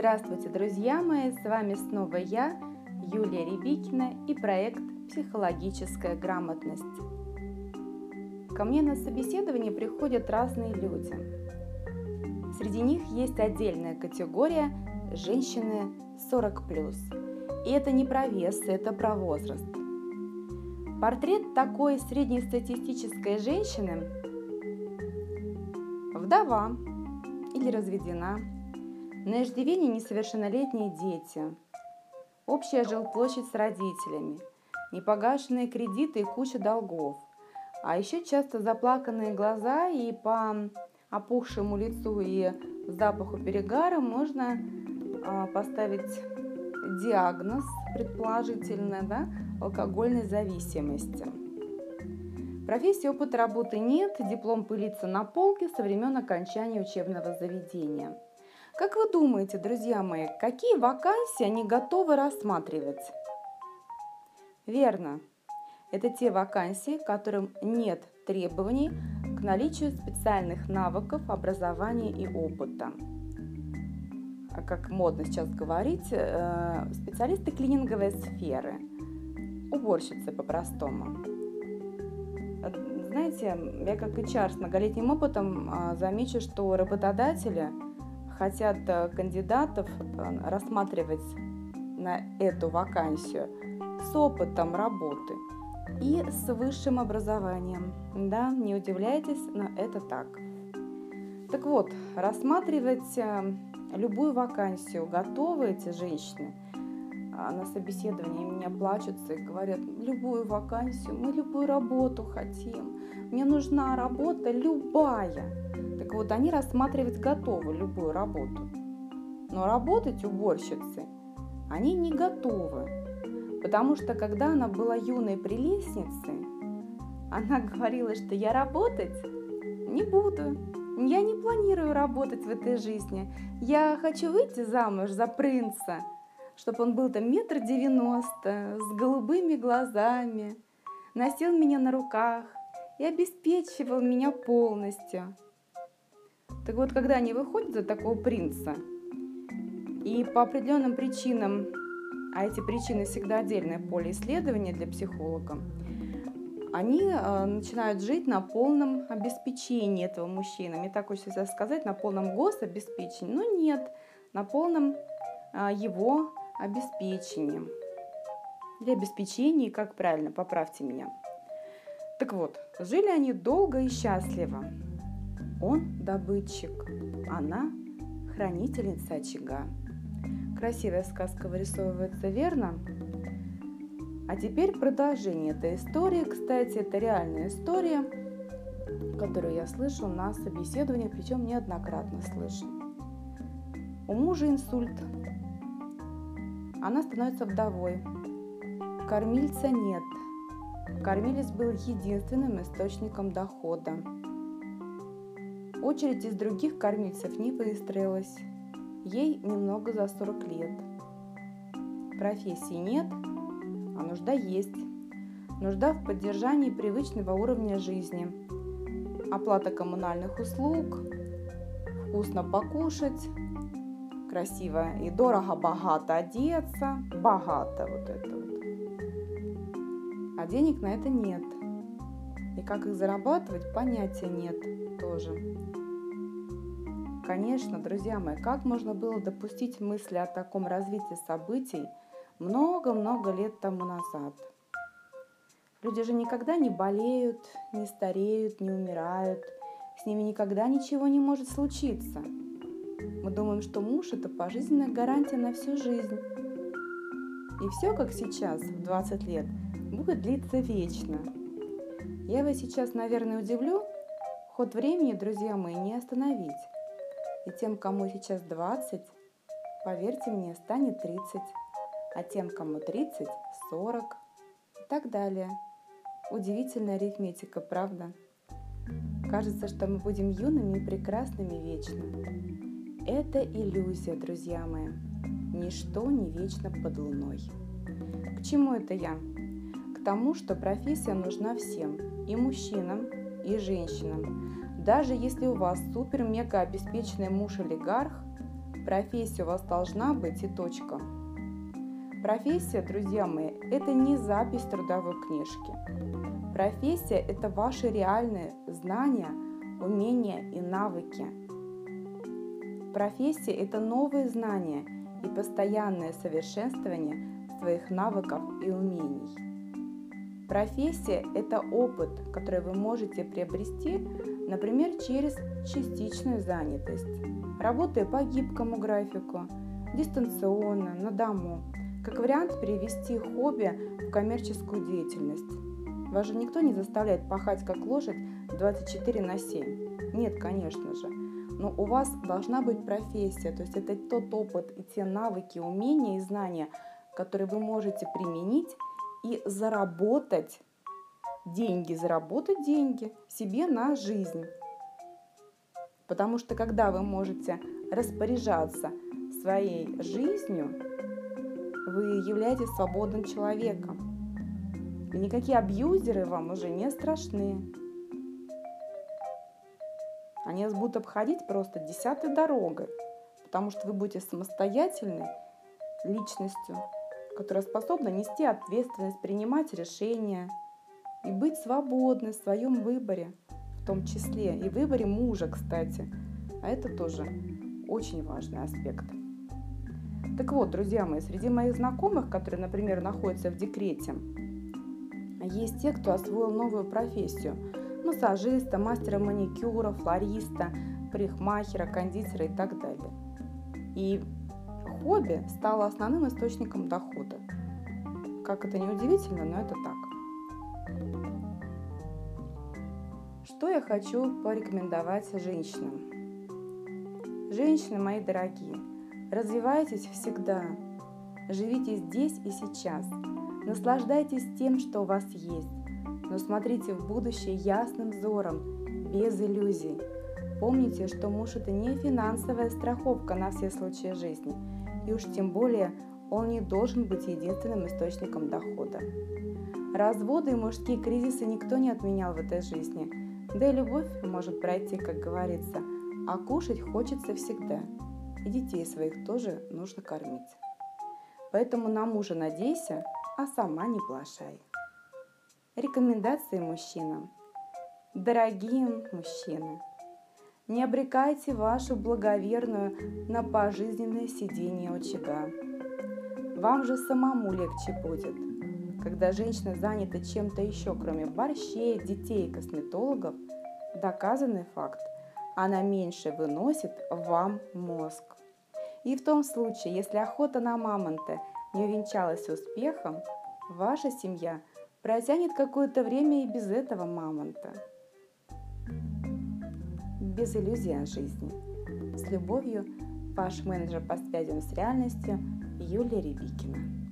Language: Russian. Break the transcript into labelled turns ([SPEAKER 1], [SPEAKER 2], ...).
[SPEAKER 1] Здравствуйте, друзья мои! С вами снова я, Юлия Рябикина и проект «Психологическая грамотность». Ко мне на собеседование приходят разные люди. Среди них есть отдельная категория «женщины 40+.» И это не про вес, это про возраст. Портрет такой среднестатистической женщины – вдова или разведена – на иждивении несовершеннолетние дети. Общая жилплощадь с родителями. Непогашенные кредиты и куча долгов. А еще часто заплаканные глаза и по опухшему лицу и запаху перегара можно а, поставить диагноз, предположительно, да, алкогольной зависимости. Профессии опыта работы нет, диплом пылится на полке со времен окончания учебного заведения – как вы думаете, друзья мои, какие вакансии они готовы рассматривать? Верно. Это те вакансии, которым нет требований к наличию специальных навыков, образования и опыта. А как модно сейчас говорить, э, специалисты клининговой сферы, уборщицы по-простому. Знаете, я как HR с многолетним опытом а, замечу, что работодатели – хотят э, кандидатов э, рассматривать на эту вакансию с опытом работы и с высшим образованием. Да, не удивляйтесь, но это так. Так вот, рассматривать э, любую вакансию готовы эти женщины а на собеседовании меня плачутся и говорят, любую вакансию, мы любую работу хотим, мне нужна работа любая. Так вот, они рассматривать готовы любую работу. Но работать уборщицы они не готовы. Потому что когда она была юной прелестницей, она говорила, что я работать не буду. Я не планирую работать в этой жизни. Я хочу выйти замуж за принца, чтобы он был там метр девяносто, с голубыми глазами, носил меня на руках и обеспечивал меня полностью. Так вот, когда они выходят за такого принца, и по определенным причинам, а эти причины всегда отдельное поле исследования для психолога, они э, начинают жить на полном обеспечении этого мужчины. Мне так хочется сказать, на полном гособеспечении. Но нет, на полном э, его обеспечении. Или обеспечении, как правильно, поправьте меня. Так вот, жили они долго и счастливо. Он добытчик, она хранительница очага. Красивая сказка вырисовывается верно? А теперь продолжение этой истории. Кстати, это реальная история, которую я слышал на собеседовании, причем неоднократно слышал. У мужа инсульт. Она становится вдовой. Кормильца нет. Кормилец был единственным источником дохода. Очередь из других кормильцев не выстроилась. Ей немного за 40 лет. Профессии нет, а нужда есть. Нужда в поддержании привычного уровня жизни. Оплата коммунальных услуг, вкусно покушать, красиво и дорого-богато одеться, богато вот это вот. А денег на это нет. И как их зарабатывать, понятия нет тоже. Конечно, друзья мои, как можно было допустить мысли о таком развитии событий много-много лет тому назад? Люди же никогда не болеют, не стареют, не умирают. С ними никогда ничего не может случиться. Мы думаем, что муж – это пожизненная гарантия на всю жизнь. И все, как сейчас, в 20 лет, будет длиться вечно. Я вас сейчас, наверное, удивлю, ход времени, друзья мои, не остановить. И тем, кому сейчас 20, поверьте мне, станет 30, а тем, кому 30, 40 и так далее. Удивительная арифметика, правда? Кажется, что мы будем юными и прекрасными вечно. Это иллюзия, друзья мои. Ничто не вечно под луной. К чему это я? К тому, что профессия нужна всем, и мужчинам, и женщинам, даже если у вас супер-мега обеспеченный муж-олигарх, Профессия у вас должна быть и точка. Профессия, друзья мои, это не запись трудовой книжки. Профессия – это ваши реальные знания, умения и навыки. Профессия – это новые знания и постоянное совершенствование своих навыков и умений. Профессия – это опыт, который вы можете приобрести, например, через частичную занятость, работая по гибкому графику, дистанционно, на дому, как вариант перевести хобби в коммерческую деятельность. Вас же никто не заставляет пахать как лошадь 24 на 7. Нет, конечно же. Но у вас должна быть профессия, то есть это тот опыт и те навыки, умения и знания, которые вы можете применить и заработать деньги, заработать деньги себе на жизнь. Потому что когда вы можете распоряжаться своей жизнью, вы являетесь свободным человеком. И никакие абьюзеры вам уже не страшны. Они вас будут обходить просто десятой дорогой, потому что вы будете самостоятельной личностью, которая способна нести ответственность, принимать решения и быть свободной в своем выборе, в том числе и в выборе мужа, кстати. А это тоже очень важный аспект. Так вот, друзья мои, среди моих знакомых, которые, например, находятся в декрете, есть те, кто освоил новую профессию – массажиста, мастера маникюра, флориста, парикмахера, кондитера и так далее. И хобби стало основным источником дохода. Как это не удивительно, но это так. Что я хочу порекомендовать женщинам? Женщины мои дорогие, развивайтесь всегда, живите здесь и сейчас – Наслаждайтесь тем, что у вас есть, но смотрите в будущее ясным взором, без иллюзий. Помните, что муж это не финансовая страховка на все случаи жизни, и уж тем более он не должен быть единственным источником дохода. Разводы и мужские кризисы никто не отменял в этой жизни, да и любовь может пройти, как говорится, а кушать хочется всегда. И детей своих тоже нужно кормить. Поэтому на мужа надейся, а сама не плашай. Рекомендации мужчинам. Дорогие мужчины, не обрекайте вашу благоверную на пожизненное сидение очага. Вам же самому легче будет, когда женщина занята чем-то еще, кроме борщей, детей и косметологов, доказанный факт, она меньше выносит вам мозг. И в том случае, если охота на мамонта не увенчалась успехом, ваша семья протянет какое-то время и без этого мамонта. Без иллюзий о жизни. С любовью, ваш менеджер по связям с реальностью Юлия Рябикина.